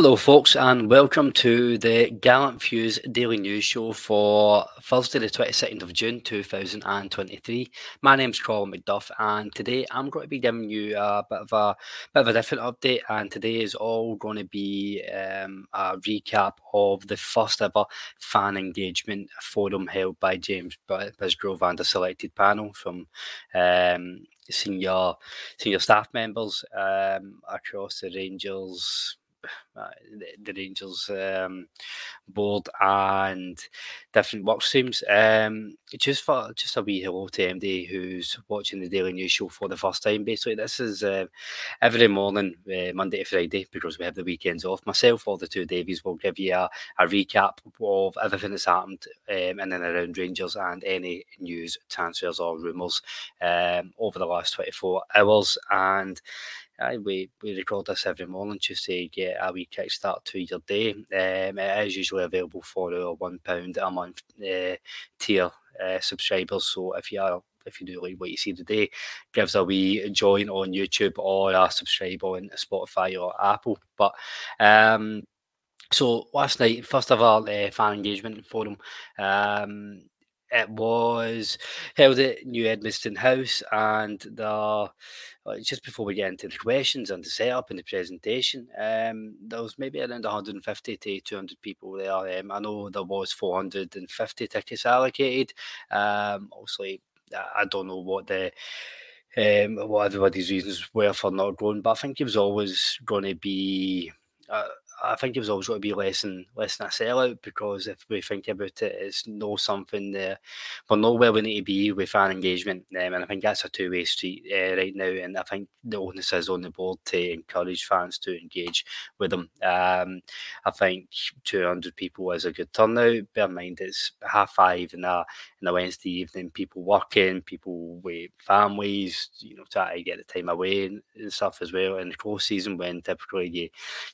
Hello, folks, and welcome to the Gallant Few's Daily News Show for Thursday, the 22nd of June 2023. My name's Colin McDuff, and today I'm going to be giving you a bit of a bit of a different update. And today is all going to be um, a recap of the first ever fan engagement forum held by James Bisgrove and a selected panel from um, senior senior staff members um, across the Rangers the, the Rangers um, board and different work streams. Um, just for just a wee hello to MD who's watching the Daily News Show for the first time. Basically, this is uh, every morning, uh, Monday to Friday, because we have the weekends off. Myself or the two Davies will give you a, a recap of everything that's happened um, in and around Rangers and any news, transfers, or rumours um, over the last 24 hours. And Aye, we, we record this every morning to get a wee kickstart to your day. Um, it is usually available for our one pound a month uh, tier uh, subscribers. So if you are if you do like what you see today, gives a wee join on YouTube or a subscribe on Spotify or Apple. But um, so last night, first of all, uh, fan engagement forum. Um, it was held at New Edmiston House, and the just before we get into the questions and the setup and the presentation, um, there was maybe around 150 to 200 people there. Um, I know there was 450 tickets allocated. Um, obviously, I don't know what the um, what everybody's reasons were for not going, but I think it was always going to be. Uh, I think it was always going to be less than less than a sellout because if we think about it, it's no something there. We're not where we need to be with fan engagement, um, and I think that's a two way street uh, right now. And I think the onus is on the board to encourage fans to engage with them. Um, I think 200 people is a good turnout. Bear in mind it's half five in a in a Wednesday evening. People working, people with families, you know, try to get the time away and, and stuff as well. In the close season, when typically you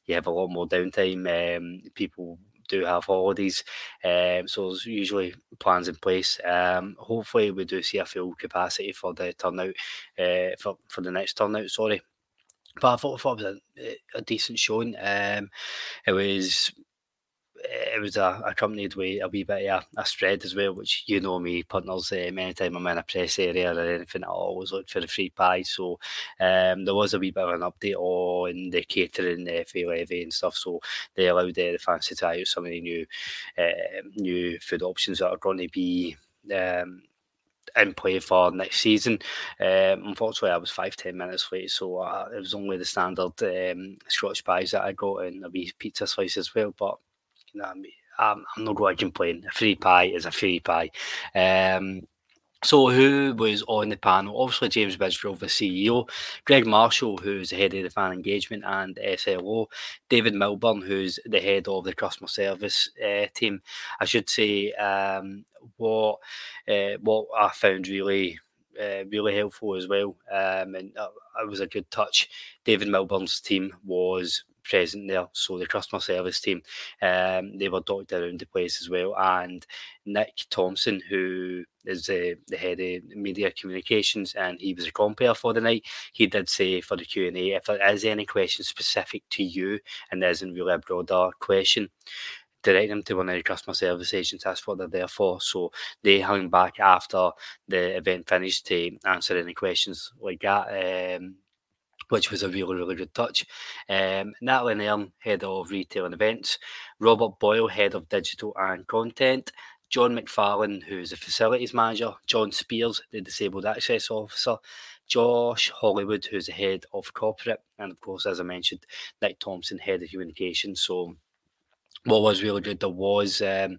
you have a lot more downtime. Um, people do have holidays, um, so there's usually plans in place. Um, hopefully, we do see a full capacity for the turnout uh, for for the next turnout. Sorry, but I thought, I thought it was a, a decent showing. Um, it was it was a, accompanied with a wee bit of a, a spread as well, which you know me, punters, uh, many time I'm in a press area or anything, I always look for the free pie. So um, there was a wee bit of an update on the catering, the FA levy and stuff. So they allowed uh, the fans to try out some of the new uh, new food options that are going to be. Um, in play for next season. Um, unfortunately, I was five ten minutes late, so uh, it was only the standard um, Scotch pies that I got and a wee pizza slice as well. But you know, I'm, I'm not going to complain. A free pie is a free pie. Um, so, who was on the panel? Obviously, James Bisgrove, the CEO, Greg Marshall, who's the head of the fan engagement and SLO, David Milburn, who's the head of the customer service uh, team. I should say um, what uh, what I found really uh, really helpful as well, um, and uh, it was a good touch. David Milburn's team was present there. So the customer service team, um, they were dotted around the place as well. And Nick Thompson, who is the, the head of media communications, and he was a compere for the night. He did say for the Q and A, if there is any question specific to you, and there isn't really a broader question, direct them to one of the customer service agents. That's what they're there for. So they hung back after the event finished to answer any questions like that. Um, which was a really, really good touch. Um, Natalie Nairn, head of retail and events, Robert Boyle, head of digital and content, John McFarlane, who's a facilities manager, John Spears, the disabled access officer, Josh Hollywood, who's the head of corporate, and of course, as I mentioned, Nick Thompson, head of communications. So what was really good there was um,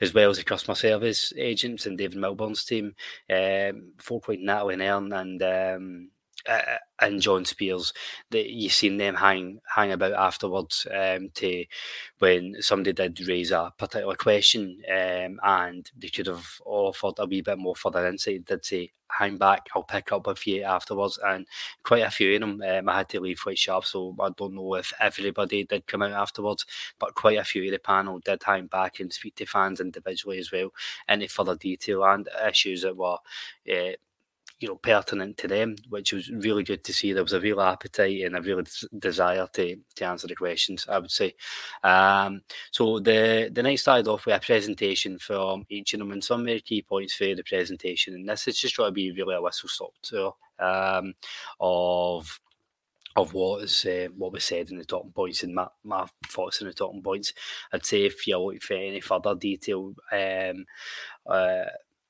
as well as the customer service agents and David Milburn's team, um, folk like Natalie Nairn and um, uh, and John Spears that you've seen them hang hang about afterwards um, to when somebody did raise a particular question um, and they could have offered a wee bit more further insight. Did say hang back, I'll pick up with you afterwards, and quite a few of them um, I had to leave quite sharp, so I don't know if everybody did come out afterwards, but quite a few of the panel did hang back and speak to fans individually as well, any further detail and issues that were. Uh, you know pertinent to them, which was really good to see. There was a real appetite and a real desire to to answer the questions. I would say. Um, so the the night started off with a presentation from each of them and some very key points for the presentation. And this is just trying to be really a whistle stop tour um, of of what is uh, what was said in the talking points and my, my thoughts in the talking points. I'd say if you're looking for any further detail, um, uh,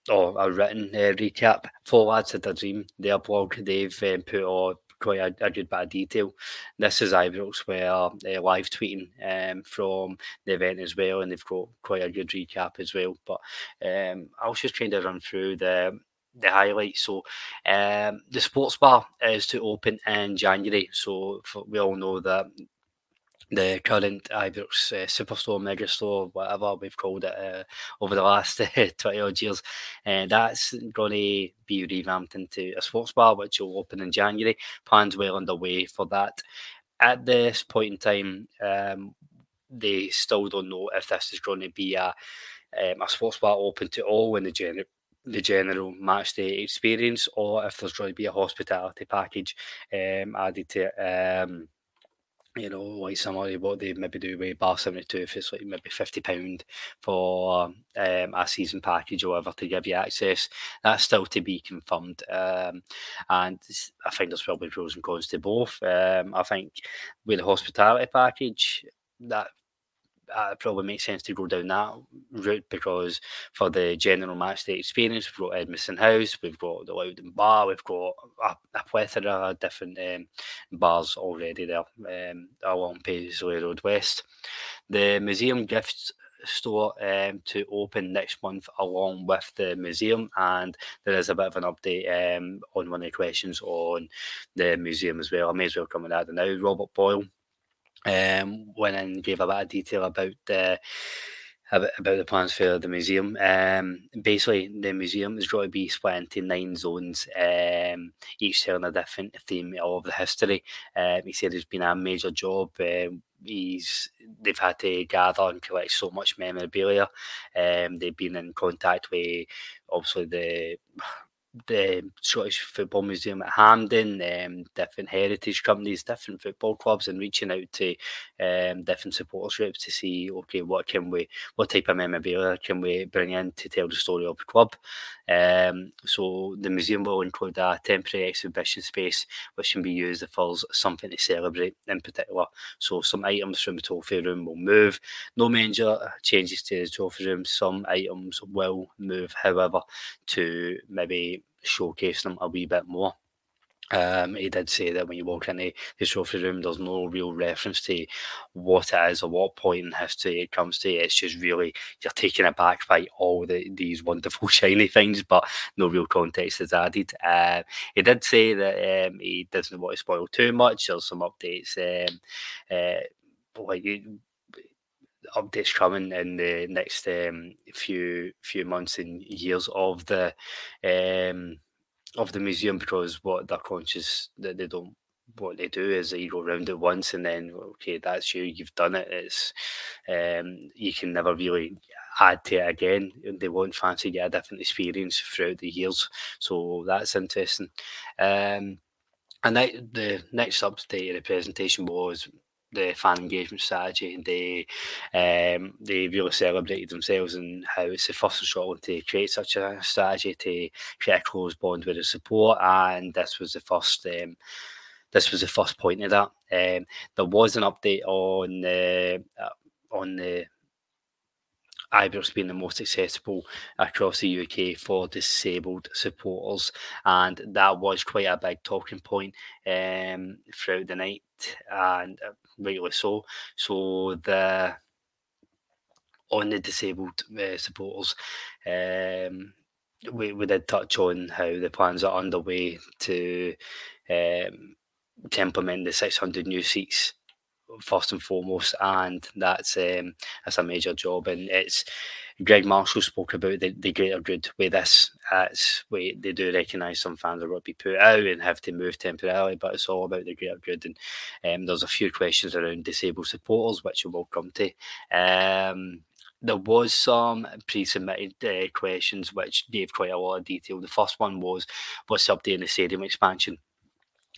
or a written uh, recap. Four Lads Had a Dream, their blog, they've um, put on quite a, a, good bit of detail. This is Ibrox where uh, live tweeting um, from the event as well, and they've got quite a good recap as well. But um, I was just trying to run through the the highlights. So um, the sports bar is to open in January. So for, we all know that the current Ibrox uh, superstore, megastore, whatever we've called it uh, over the last uh, 20 odd years. Uh, that's going to be revamped into a sports bar, which will open in January. Plans well underway for that. At this point in time, um, they still don't know if this is going to be a, um, a sports bar open to all in the general the general match day experience, or if there's going to be a hospitality package um, added to it. Um, you know, like somebody what they maybe do with Bar 72 if it's like maybe £50 for um, a season package or whatever to give you access. That's still to be confirmed. Um, and I think there's probably pros and cons to both. Um, I think with the hospitality package, that uh, it probably makes sense to go down that route because for the general match day experience, we've got Edmiston House, we've got the Loudon Bar, we've got a, a plethora of different um, bars already there um, along Paisley Road West. The museum gifts store um, to open next month along with the museum and there is a bit of an update um, on one of the questions on the museum as well. I may as well come with that now. Robert Boyle um, went and gave a lot of detail about the about, about the plans for the museum. Um, basically, the museum is going to be split into nine zones, um, each telling a different theme of the history. Um, he said it's been a major job. Um, he's they've had to gather and collect so much memorabilia. Um, they've been in contact with obviously the the Scottish Football Museum at Hampden, um, different heritage companies, different football clubs, and reaching out to um, different supporters groups to see, okay, what can we, what type of memorabilia can we bring in to tell the story of the club. Um, so the museum will include a temporary exhibition space which can be used if there's something to celebrate in particular. So some items from the trophy room will move. No major changes to the trophy room. Some items will move, however, to maybe showcase them a wee bit more. Um, he did say that when you walk into the trophy room, there's no real reference to what it is or what point in history it comes to. It's just really you're taken aback by all the, these wonderful shiny things, but no real context is added. Uh, he did say that um, he doesn't want to spoil too much. There's some updates, um, uh, like updates coming in the next um, few few months and years of the um, of the museum because what they're conscious that they don't what they do is you go round it once and then okay that's you you've done it. It's um, you can never really add to it again. They won't fancy get a different experience throughout the years. So that's interesting. Um, and that, the next update of the presentation was the fan engagement strategy. And they um, they really celebrated themselves and how it's the first in Scotland to create such a strategy to create a close bond with the support, and this was the first. Um, this was the first point of that. Um, there was an update on the uh, on the Ibrox being the most accessible across the UK for disabled supporters, and that was quite a big talking point um, throughout the night, and uh, rightly so. So the on the disabled uh, supporters, um, we, we did touch on how the plans are underway to um, to implement the 600 new seats first and foremost, and that's um, that's a major job. And it's Greg Marshall spoke about the, the greater good with this. It's we they do recognise some fans are going to be put out and have to move temporarily, but it's all about the greater good. And um, there's a few questions around disabled supporters, which we will come to. Um, there was some pre-submitted uh, questions which gave quite a lot of detail. The first one was what's up in the stadium expansion.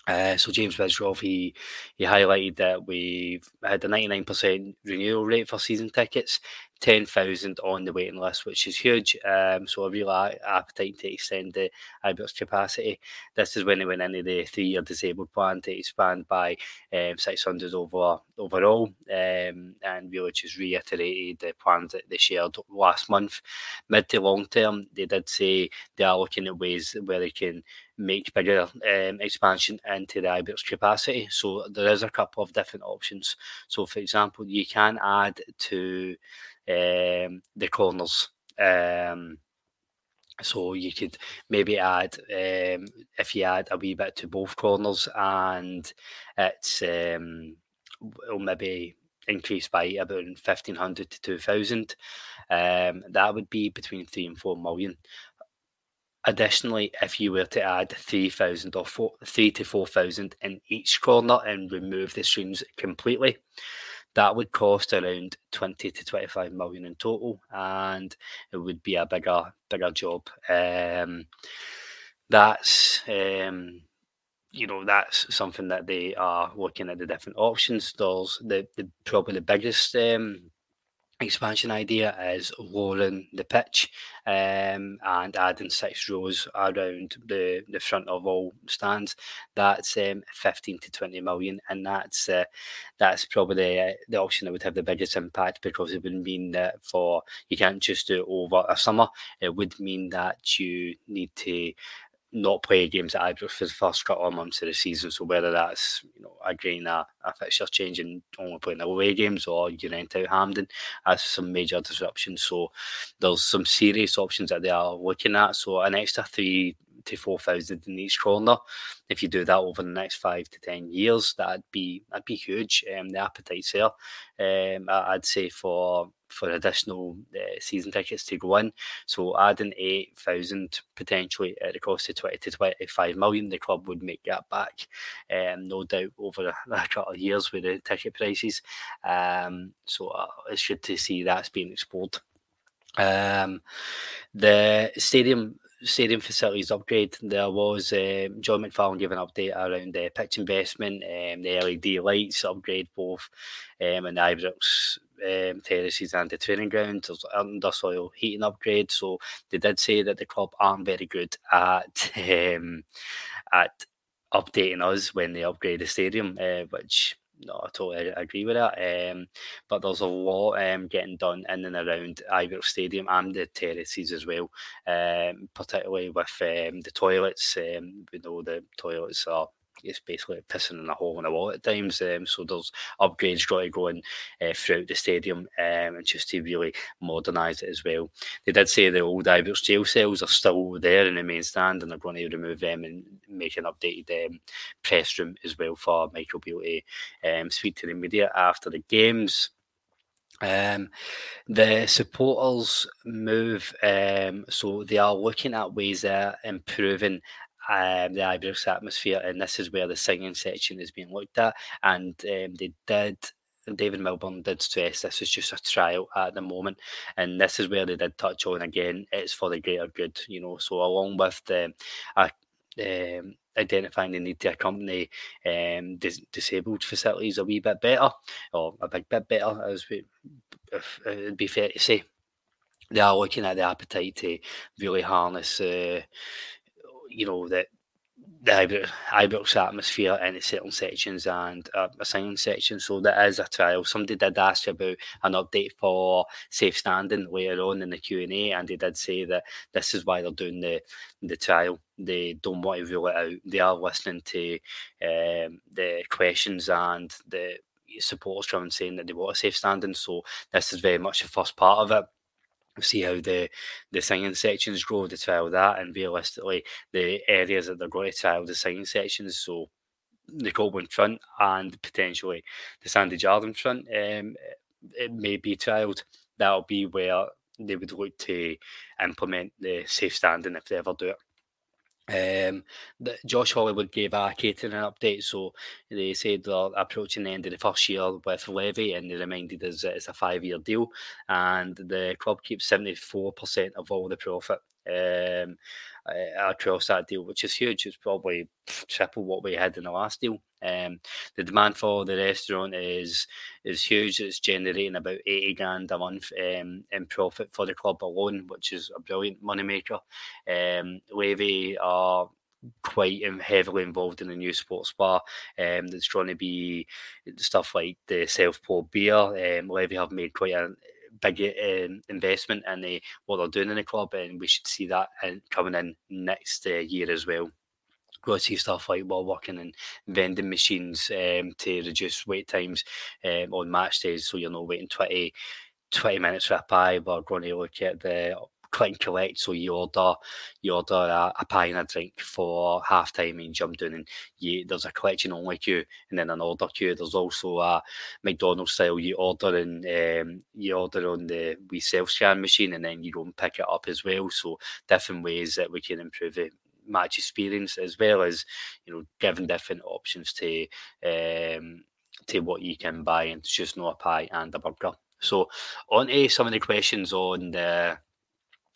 Uh, so James Bisgrove, he he highlighted that we've had a 99% renewal rate for season tickets, 10,000 on the waiting list, which is huge. Um, so a real appetite to extend the Ibrox capacity. This is when they went into the three-year disabled plan to expand by um, 600 over overall, um, and really just reiterated the plans that they shared last month. Mid to long term, they did say they are looking at ways where they can make bigger um, expansion into the Ibrox capacity. So there is a couple of different options. So, for example, you can add to um, the corners. Um, so you could maybe add um, if you add a wee bit to both corners, and it's um, will maybe increase by about fifteen hundred to two thousand. Um, that would be between three and four million. Additionally, if you were to add 3,000 or 4, 3 to 4,000 in each corner and remove the streams completely, that would cost around 20 to 25 million in total and it would be a bigger bigger job. Um, that's um, you know that's something that they are looking at the different options. There's the, the probably the biggest um, expansion idea is lowering the pitch um, and adding six rows around the, the front of all stands. That's um, 15 to 20 million, and that's uh, that's probably the, the option that would have the biggest impact because it would mean that for you can't just do it over a summer. It would mean that you need to not play games at Ibrox for the first couple of months of the season. So whether that's you know agreeing a, a fixture change and only playing away games or you rent out Hampden, that's some major disruption. So there's some serious options that they are looking at. So an extra three to four thousand in each corner. If you do that over the next five to ten years, that'd be that'd be huge. Um, the appetite's there. Um, I'd say for for additional uh, season tickets to go in. So adding 8,000 potentially at the cost of 20 to 25 million, the club would make that back, um, no doubt, over a, a, couple of years with the ticket prices. Um, so uh, it's good to see that's being explored. Um, the stadium stadium facilities upgrade. There was um, John McFarlane gave an update around the pitch investment, um, the LED lights upgrade both, um, and the Ibrox um, terraces and the training ground. There's under soil heating upgrade. So they did say that the club aren't very good at um, at updating us when they upgrade the stadium, uh, which no, I totally agree with that. Um, but there's a lot um, getting done in and around Ibrox Stadium and the terraces as well, um, particularly with um, the toilets. Um, we know the toilets are it's basically pissing in a hole in a wall at times. Um, so there's upgrades got to go in uh, throughout the stadium um, and just to really modernise it as well. They did say the old Ibrox jail cells are still there in the main stand and they're going to remove them and make an updated um, press room as well for Michael Beale to um, speak to the media after the games. Um, the supporters move, um, so they are looking at ways of improving um, the Ibrox atmosphere, and this is where the singing section is being looked at. And um, they did David Milburn did stress this is just a trial at the moment, and this is where they did touch on again. It's for the greater good, you know. So along with the, uh, um, identifying the need to accompany um, dis- disabled facilities a wee bit better, or a big bit better, as we, if it'd be fair to say. They are looking at the appetite to really harness, uh, you know, that the Ibrox, atmosphere in the certain sections and uh, a singing section. So there is a trial. Somebody did ask about an update for safe standing later on in the Q and A, and they did say that this is why they're doing the the trial. They don't want to rule it out. They are listening to um, the questions and the supporters from saying that they want a safe standing. So this is very much the first part of it see how the the singing sections grow to trial that and realistically the areas that they're going to trial the singing sections so the Colburn front and potentially the Sandy Jardine front um, it may be trialled. That'll be where they would look to implement the safe standing if they ever do it um, the, Josh Hollywood gave a catering an update, so they said they're approaching the end of the first year with Levy, and they reminded us that it's a five-year deal, and the club keeps seventy-four percent of all the profit. Um, across that deal, which is huge. It's probably triple what we had in the last deal. Um, the demand for the restaurant is is huge. It's generating about eighty grand a month um, in profit for the club alone, which is a brilliant moneymaker. Um, Levy are quite heavily involved in the new sports bar. Um, there's going to be stuff like the self poured beer. Um, Levy have made quite a big um, investment in uh, what they're doing in the club, and we should see that in, coming in next uh, year as well. Go see stuff like while working in vending machines um, to reduce wait times um, on match days, so you're not waiting 20, 20 minutes for a pie. We're going to look at the click and collect. So you order you order a, a pie and a drink for half time and jump down and you, there's a collection only queue and then an order queue. There's also a McDonald's style you order and um, you order on the we self scan machine and then you go and pick it up as well. So different ways that we can improve it match experience as well as you know giving different options to um to what you can buy and it's just not a pie and a burger. So on to some of the questions on the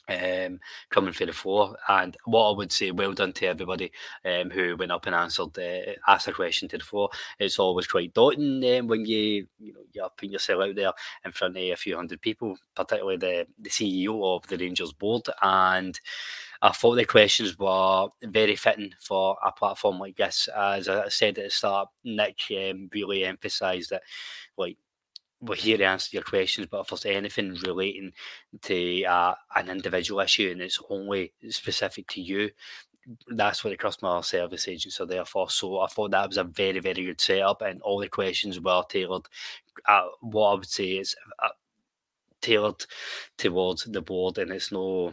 um, coming for the floor. And what I would say, well done to everybody um, who went up and answered, uh, asked a question to the floor. It's always quite daunting um, when you you know you're putting yourself out there in front of a few hundred people, particularly the the CEO of the Rangers board. And I thought the questions were very fitting for a platform like this. As I said at the start, Nick um, really emphasised that like we're here to answer your questions, but if there's anything relating to uh, an individual issue and it's only specific to you, that's what the customer service agents are there for. So I thought that was a very, very good setup, and all the questions were tailored. Uh, what I would say is uh, tailored towards the board, and it's no.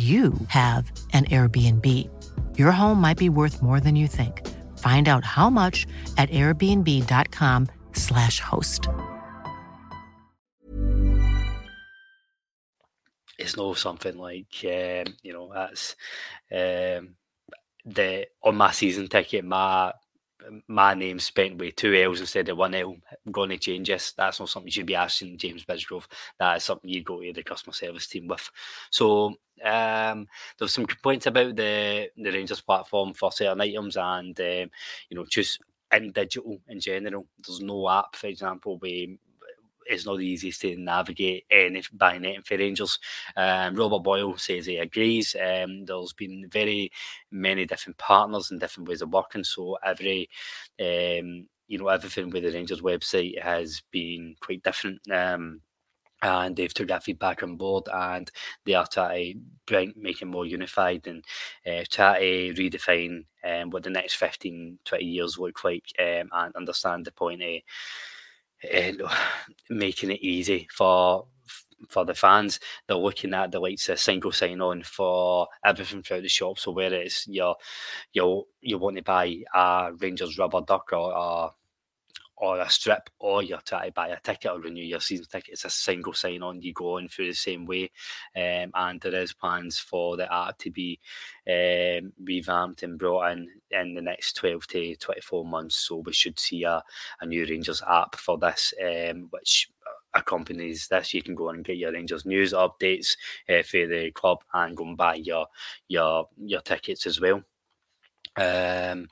you have an Airbnb. Your home might be worth more than you think. Find out how much at airbnb.com/slash host. It's not something like, um, you know, that's um, the on my season ticket, my my name spent with two L's instead of one L. I'm going to change this. That's not something you should be asking James Bisgrove. That is something you go to the customer service team with. So um, there's some complaints about the the Rangers platform for certain items and um, you know just in digital in general. There's no app, for example, where it's not the easiest to navigate any by netting for Rangers. Um, Robert Boyle says he agrees. Um, there's been very many different partners and different ways of working, so every um, you know everything with the Rangers website has been quite different. Um, and they've took that feedback on board and they are trying to bring, make it more unified and uh, try to redefine um, what the next 15, 20 years look like um, and understand the point of uh, making it easy for for the fans. They're looking at the likes of single sign on for everything throughout the shop. So where it's you're you you want to buy a Rangers rubber duck or a or a strip, or you're trying to buy a ticket or renew your season ticket. It's a single sign on. You go on through the same way, um, and there is plans for the app to be um, revamped and brought in in the next twelve to twenty four months. So we should see a, a new Rangers app for this, um, which accompanies this. You can go on and get your Rangers news updates uh, for the club and go and buy your your your tickets as well. Um,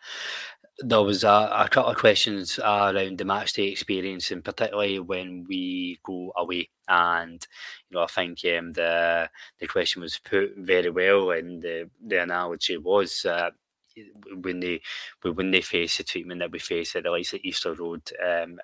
there was a, a, couple of questions around the match day experience, and particularly when we go away. And you know, I think um, the the question was put very well, and the the analogy was. Uh, when they when they face the treatment that we face at the likes of Easter Road, um,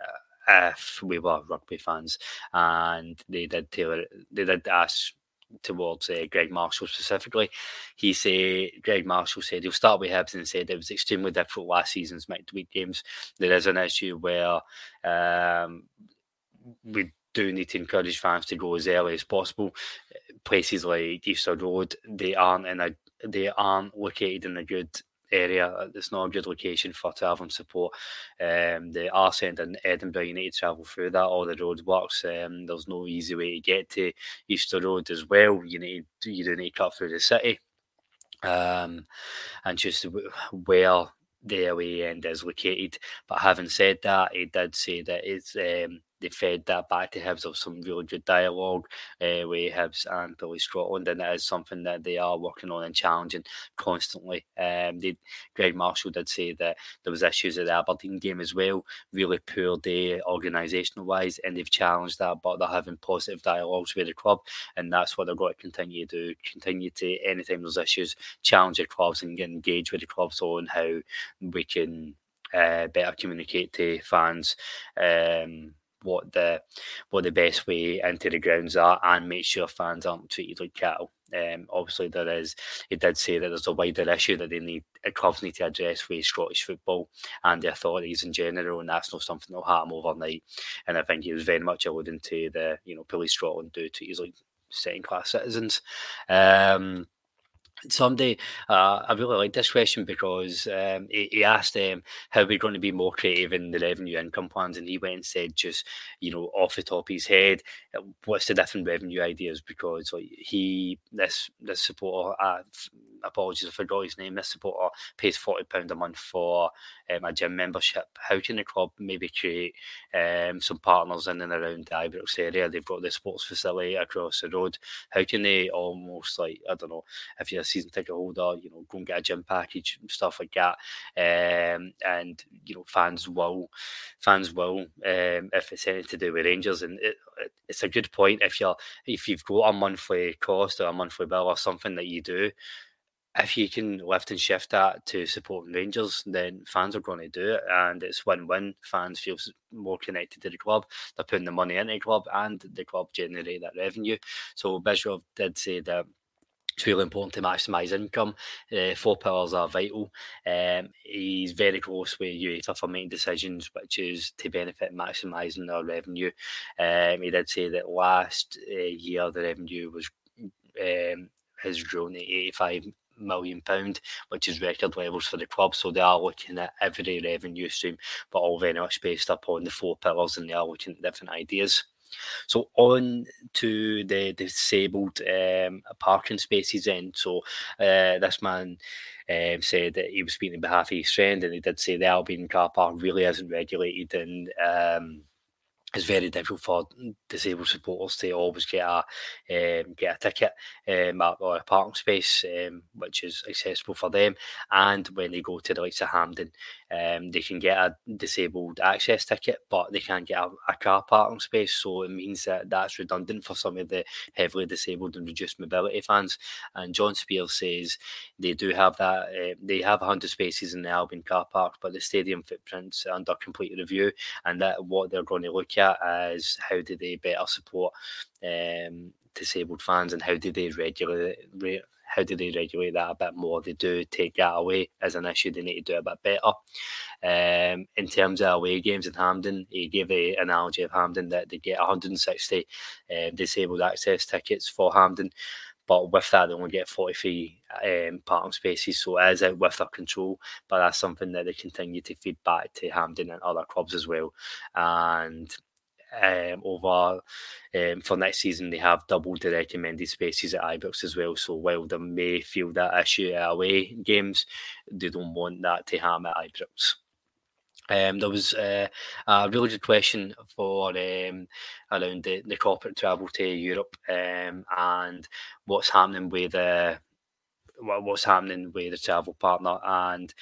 if we were rugby fans, and they did tell they did ask towards uh, Greg Marshall specifically. He said Greg Marshall said he'll start with Hibs and said it was extremely difficult last season's midweek games. There is an issue where um, we do need to encourage fans to go as early as possible. Places like Easter Road, they aren't in a they aren't located in a good area. It's not a good location for travelling support. Um, they are sending Edinburgh. You need to travel through that. All the road works. Um, there's no easy way to get to Easter Road as well. You need you do need to cut through the city. Um, and just where the away end is located. But having said that, he did say that it's um, they fed that back to Hibs of some really good dialogue uh, with Hibs and Police Scotland, and that is something that they are working on and challenging constantly. Um, they, Greg Marshall did say that there was issues at the Aberdeen game as well, really poor day organisational wise, and they've challenged that, but they're having positive dialogues with the club, and that's what they're going to continue to do. Continue to anytime there's issues, challenge the clubs and get engaged with the clubs on how we can uh, better communicate to fans. Um, what the what the best way into the grounds are and make sure fans aren't treated like cattle. Um, obviously, there is. He did say that there's a wider issue that they need clubs need to address with Scottish football and the authorities in general, and that's not something that'll happen overnight. And I think he was very much alluding to the you know police Scotland do to easily second class citizens. Um, Someday, uh, I really like this question because um, he, he, asked them um, how we're going to be more creative in the revenue income plans, and he went and said, just you know, off the top of his head, uh, what's the different revenue ideas? Because like he, this this supporter, uh, apologies, I forgot his name. This supporter pays forty pound a month for um, a gym membership. How can the club maybe create um, some partners in and around the Ibrox area? They've got the sports facility across the road. How can they almost like I don't know if you're season ticket holder, you know, go and get a gym package, stuff like that. Um, and you know, fans will, fans will, um, if it's anything to do with Rangers, and it, it, it's a good point if you're if you've got a monthly cost or a monthly bill or something that you do if you can lift and shift that to supporting Rangers, then fans are going to do it, and it's win-win. Fans feel more connected to the club. They're putting the money into the club, and the club generate that revenue. So Bisgrove did say that it's really important to maximise income. Uh, four pillars are vital. Um, he's very close with UEFA for making decisions, which is to benefit maximising our revenue. Um, he did say that last uh, year the revenue was um, has grown to 85 million pound, which is record levels for the club. So they are looking at every revenue stream, but all very much based upon the four pillars, and they are looking at different ideas. So on to the disabled um, parking spaces then. So uh, this man um, said that he was speaking on behalf of his friend and he did say the Albion car park really isn't regulated and um, it's very difficult for disabled supporters to always get a um, get a ticket um, or a parking space, um, which is accessible for them. And when they go to the likes of Hampden, um, they can get a disabled access ticket, but they can't get a, a, car parking space. So it means that that's redundant for some of the heavily disabled and reduced mobility fans. And John Spears says they do have that. Uh, they have 100 spaces in the Albion car park, but the stadium footprint's are under complete review, and that what they're going to look at is how do they better support um, disabled fans and how do they regulate how do they regulate that a bit more? They do take that away as an issue. They need to do a bit better. Um, in terms of away games in Hampden, he gave the analogy of Hampden that they get 160 uh, disabled access tickets for Hampden But with that, they only get 43 um, parking spaces, so it is out with their control. But that's something that they continue to feed back to Hampden and other clubs as well. And um, over um, for next season. They have doubled the recommended spaces at Ibrox as well. So while they may feel that issue away games, they don't want that to happen at Ibrox. Um, there was uh, a really good question for um, around the, the corporate travel to Europe um, and what's happening with uh, what's happening with the travel partner and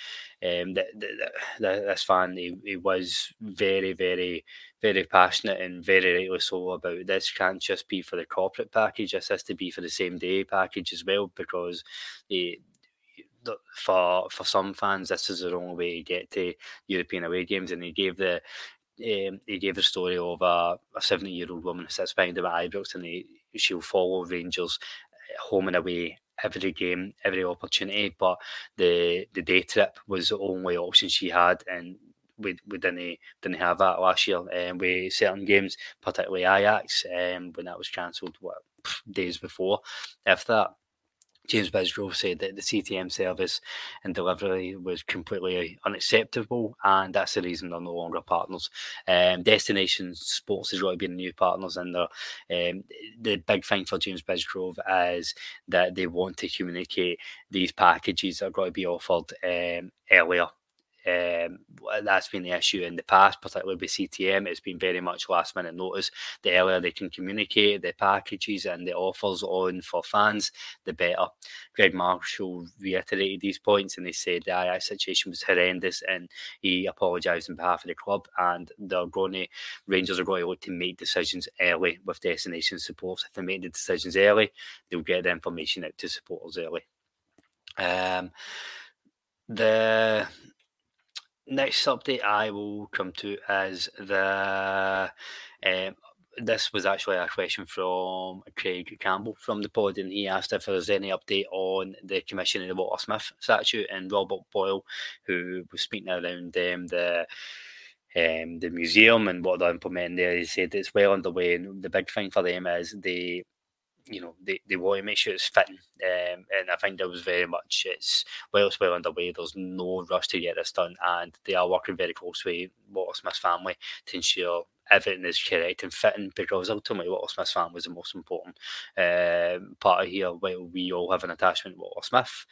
um, the, the, the, this fan he, he was very very very passionate and very rightly so about this. Can't just be for the corporate package this has to be for the same day package as well because he, for for some fans this is the only way to get to European away games and he gave the um, he gave the story of a, a 70 year old woman who sits behind him at Ibrox and he, she'll follow Rangers home and away every game, every opportunity. But the the day trip was the only option she had, and we, we didn't didn't have that last year. Um, with certain games, particularly Ajax, um, when that was cancelled, what days before, if that. James Bisgrove said that the CTM service and delivery was completely unacceptable, and that's the reason they're no longer partners. Um, Destination Sports has got to be the new partners, and um, the big thing for James Bisgrove is that they want to communicate these packages are going to be offered um, earlier um, that's been the issue in the past, particularly with CTM. It's been very much last minute notice. The earlier they can communicate the packages and the offers on for fans, the better. Greg Marshall reiterated these points and he said the Ajax situation was horrendous and he apologised on behalf of the club. And they're going to, Rangers are going to look to make decisions early with Destination Sports. If they make the decisions early, they'll get the information out to supporters early. Um, the next update I will come to is the. Um, this was actually a question from Craig Campbell from the pod, and he asked if there's any update on the commissioning of the Walter Smith statue and Robert Boyle, who was speaking around um, the um, the museum and what they're implementing there. He said it's well underway, and the big thing for them is they you know they, they want to make sure it's fitting um, and I think that was very much it's well it's well underway there's no rush to get this done and they are working very closely with Walter Smith's family to ensure everything is correct and fitting because ultimately Walter Smith's family is the most important um, part of here while we all have an attachment to Walter Smith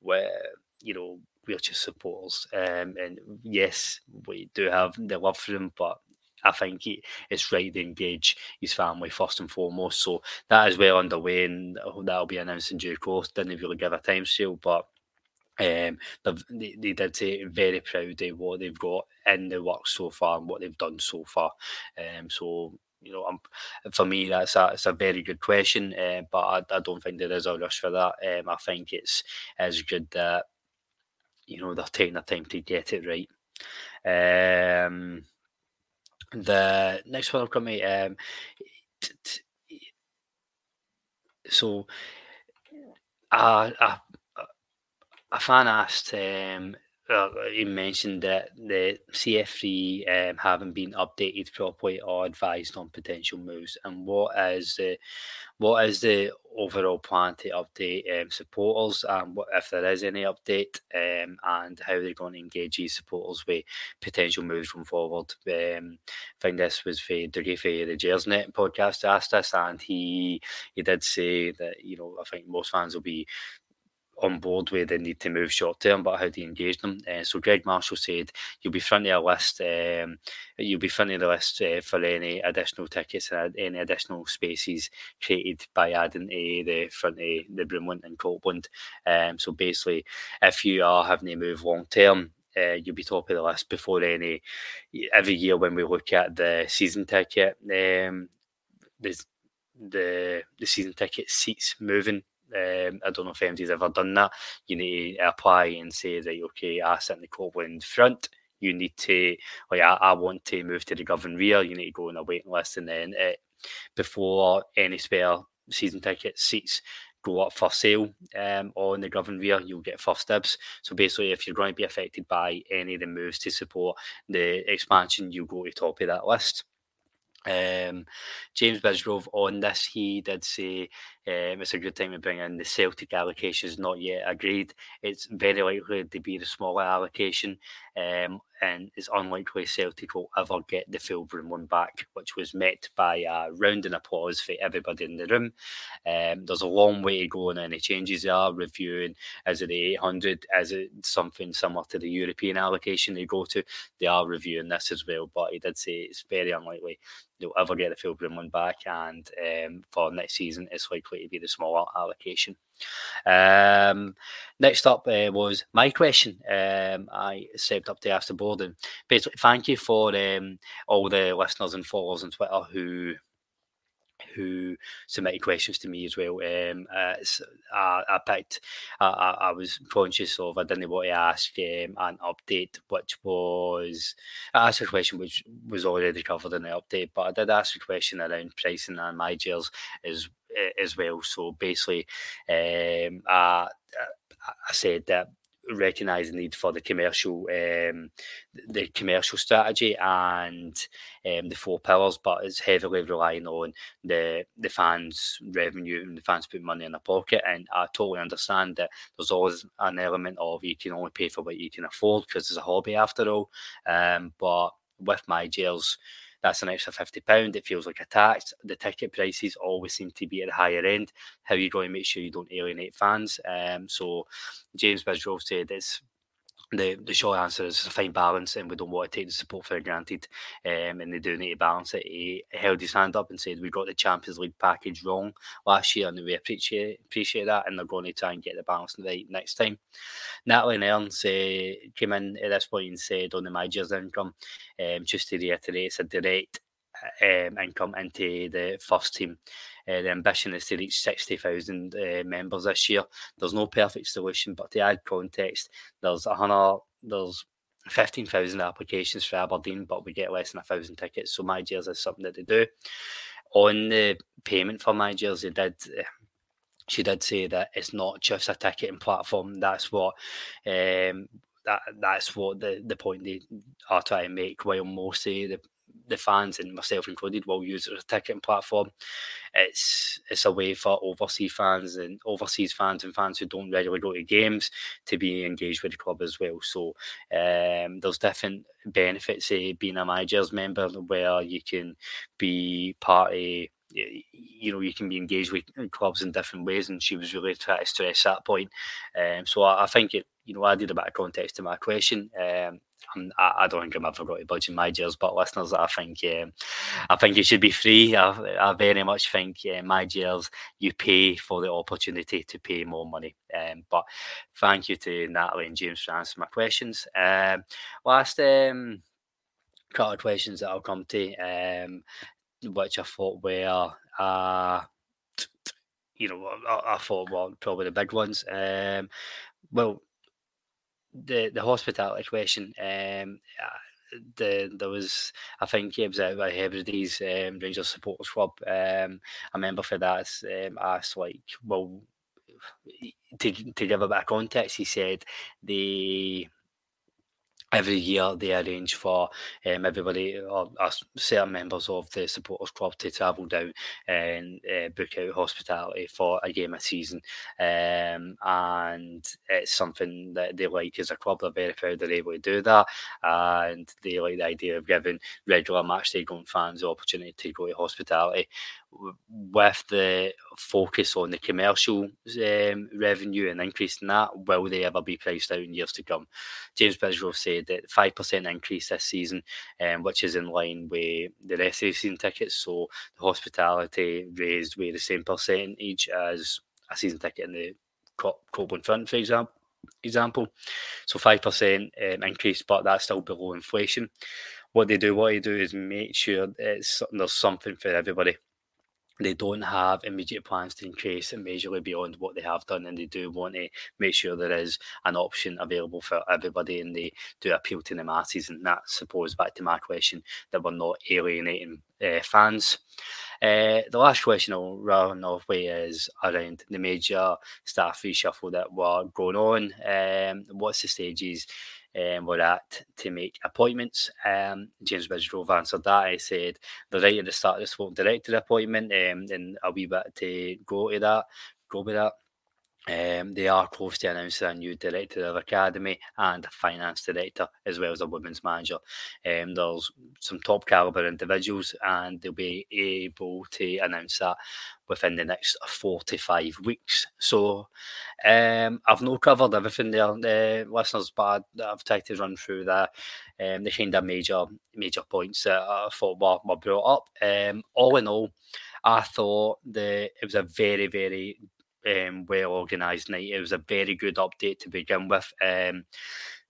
where you know we're just supporters um, and yes we do have the love for him but I think it's right to engage his family first and foremost. So that is well underway, and that'll be announced in due course. Didn't really give a time scale, but um, they, they did say very proud of what they've got in the work so far and what they've done so far. Um, so you know, I'm, for me, that's a, it's a very good question, uh, but I, I, don't think there is a rush for that. Um, I think it's as good that you know they're taking the time to get it right. Um, the next one I've got me. Um, t- t- so, a, a, a fan asked um, uh, he mentioned that the CF3 um, haven't been updated properly or advised on potential moves. And what is the what is the overall plan to update um, supporters and what if there is any update um, and how they're going to engage these supporters with potential moves from forward. Um, I think this was for Dougie for the Gersnet podcast asked us and he he did say that you know I think most fans will be on board with the need to move short term, but how do you engage them? Uh, so Greg Marshall said you'll be front of a list. Um, you'll be front of the list uh, for any additional tickets and any additional spaces created by adding to the front of the Broomloan and Copland. Um, so basically, if you are having to move long term, uh, you'll be top of the list before any. Every year when we look at the season ticket, um, the the the season ticket seats moving um, I don't know if anybody's ever done that. You need to apply and say that okay, I sit in the Copland front. You need to like I, I want to move to the Govan rear. You need to go on a waiting list, and then uh, before any spare season ticket seats go up for sale um, on the Govan rear, you'll get first dibs. So basically, if you're going to be affected by any of the moves to support the expansion, you go to the top of that list. Um, James Bisgrove on this, he did say um, it's a good time to bring in the Celtic allocation is not yet agreed. It's very likely to be the smaller allocation, um, and it's unlikely Celtic will ever get the full one back, which was met by a round of applause for everybody in the room. Um, there's a long way to go on any changes they are reviewing. Is it 800? Is it something similar to the European allocation they go to? They are reviewing this as well, but he did say it's very unlikely they'll ever get the full one back, and um, for next season, it's likely to be the smaller allocation. Um, next up uh, was my question. Um, I stepped up to ask the board, and basically, thank you for um, all the listeners and followers on Twitter who who submitted questions to me as well. Um, uh, I, I, picked, I, I, was conscious of, I didn't want to ask um, an update, which was, I asked a question which was already covered in the update, but I did ask a question around pricing and MyGers as as well. So basically, um, I, I said that recognise the need for the commercial um, the commercial strategy and um, the four pillars, but it's heavily relying on the the fans' revenue and the fans put money in their pocket. And I totally understand that there's always an element of you can only pay for what you can afford because it's a hobby after all. Um, but with MyGers that's an extra fifty pound. It feels like a tax. The ticket prices always seem to be at the higher end. How are you going to make sure you don't alienate fans? Um, so James Bisgrove said it's the the short answer is a fine balance, and we don't want to take the support for granted. Um, and they do need to balance it. He held his hand up and said, "We got the Champions League package wrong last year, and we appreciate appreciate that, and they're going to try and get the balance right next time." Natalie Nerns uh, came in at this point and said on the manager's income, um, just to reiterate, it's a direct um, income into the first team. Uh, the ambition is to reach 60,000 uh, members this year. There's no perfect solution, but to add context, there's a hundred, there's 15,000 applications for Aberdeen, but we get less than a thousand tickets. So my jersey is something that they do. On the payment for my jersey, did uh, she did say that it's not just a ticketing platform. That's what um, that that's what the, the point they are trying to make. While most of the the fans and myself included will use as a ticketing platform. It's it's a way for overseas fans and overseas fans and fans who don't regularly go to games to be engaged with the club as well. So um, there's different benefits of being a managers member where you can be part of you know you can be engaged with clubs in different ways and she was really trying to stress that point um, so I, I, think it you know added a bit of context to my question um, I, I, don't think I'm ever going to budge in MyGers, but listeners, I think um, I think it should be free. I, I very much think uh, MyGers you pay for the opportunity to pay more money. Um, but thank you to Natalie and James for answering my questions. Um, last um, couple of questions that I'll come to, um, which I thought were. Uh, you know, I, I thought were probably the big ones. Um, well, the the hospitality question. Um, uh, the there was I think it was out by Hebrides um, Rangers Supporters Club. Um, a member for that um, asked like, well, to to give a bit of context, he said they every year they arrange for um, everybody or, or, certain members of the supporters club to travel down and uh, book out hospitality for a game a season. Um, and it's something that they like as a club they're very proud they're able to do that and they like the idea of giving regular match day going fans the opportunity to go to hospitality with the focus on the commercial um, revenue and increasing that, will they ever be priced out in years to come? James Bisgrove said that 5% increase this season, um, which is in line with the rest of the season tickets. So the hospitality raised with the same percentage as a season ticket in the Copland Front, for example. Example, so five percent um, increase, but that's still below inflation. What they do, what they do is make sure it's there's something for everybody they don't have immediate plans to increase it majorly beyond what they have done, and they do want to make sure there is an option available for everybody, and they do appeal to the masses. And that, suppose, back to my question that we're not alienating uh, fans. Uh, the last question I'll off with is around the major staff reshuffle that were going on. Um, what's the stages? Um, were at to make appointments. Um, James Bisgrove answered that. I said the right at the start of the sport director appointment, um, and a wee bit to go to that, go with that. Um, they are close to announcing a new director of academy and a finance director, as well as a women's manager. Um, there's some top caliber individuals, and they'll be able to announce that within the next four to five weeks. So um, I've not covered everything there, the listeners, but I've tried to run through that. Um, the kind of major major points that I thought were, were brought up. Um, all in all, I thought that it was a very very um, well organised night. It was a very good update to begin with. Um,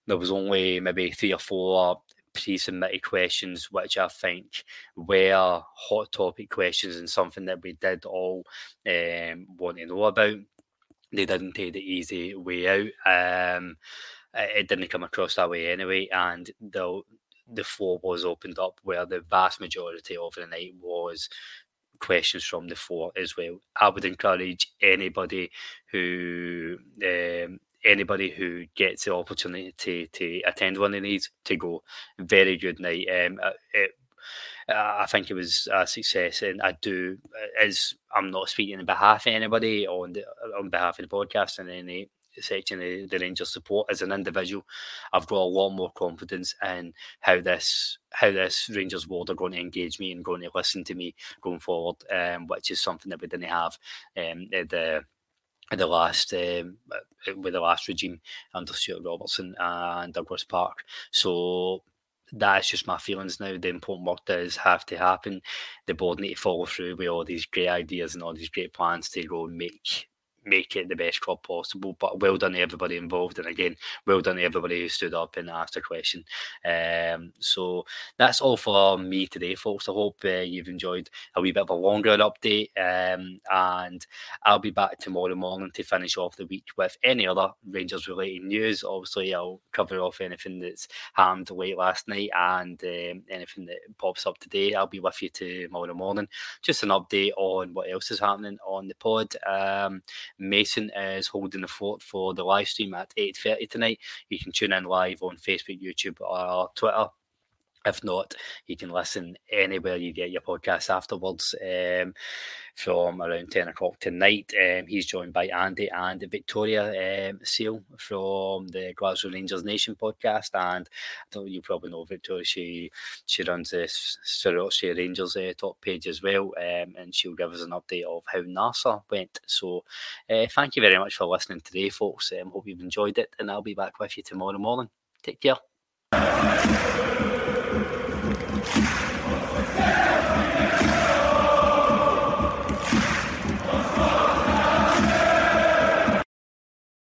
there was only maybe three or four pre-submitted questions, which I think were hot topic questions and something that we did all um, want to know about. They didn't take the easy way out. Um, it didn't come across that way anyway, and the the floor was opened up where the vast majority of the night was questions from the floor as well. I would encourage anybody who um, anybody who gets the opportunity to, attend one of these to go. Very good night. Um, uh, it, uh, I think it was a success, and I do. As I'm not speaking on behalf of anybody on the, on behalf of the podcast and any section of the Rangers support as an individual, I've got a lot more confidence in how this how this Rangers world are going to engage me and going to listen to me going forward, um, which is something that we didn't have um, the the last um, with the last regime under Stewart Robertson and Douglas Park. So that's just my feelings now. The important work does have to happen. The board need to follow through with all these great ideas and all these great plans to go and make make it the best club possible. But well done to everybody involved, and again, well done to everybody who stood up and asked a question. Um, so that's all for me today, folks. I hope uh, you've enjoyed a wee bit of a longer update, um, and I'll be back tomorrow morning to finish off the week with any other Rangers related news. Obviously, I'll cover off anything that's happened late last night and um, anything that pops up today. I'll be with you tomorrow morning. Just an update on what else is happening on the pod. Mason is holding the fort for the live stream at 8.30 tonight. You can tune in live on Facebook, YouTube, or Twitter. If not, you can listen anywhere you get your podcast afterwards um, from around 10 o'clock tonight. Um, he's joined by Andy and Victoria um, Seal from the Glasgow Rangers Nation podcast. And I don't you probably know Victoria, she she runs the Swarovski Rangers uh, top page as well. Um, and she'll give us an update of how NASA went. So uh, thank you very much for listening today, folks. Um, hope you've enjoyed it. And I'll be back with you tomorrow morning. Take care.